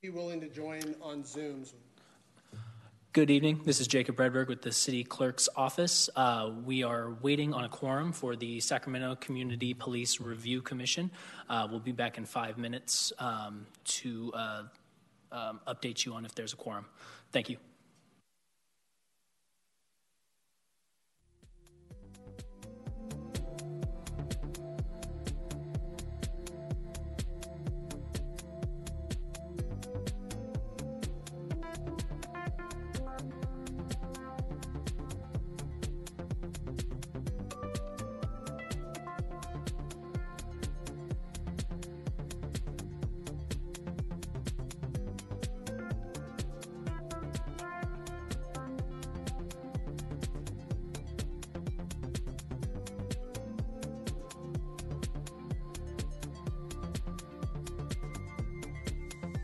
be willing to join on Zooms. Good evening. This is Jacob Redberg with the City Clerk's Office. Uh, we are waiting on a quorum for the Sacramento Community Police Review Commission. Uh, we'll be back in five minutes um, to uh, um, update you on if there's a quorum. Thank you.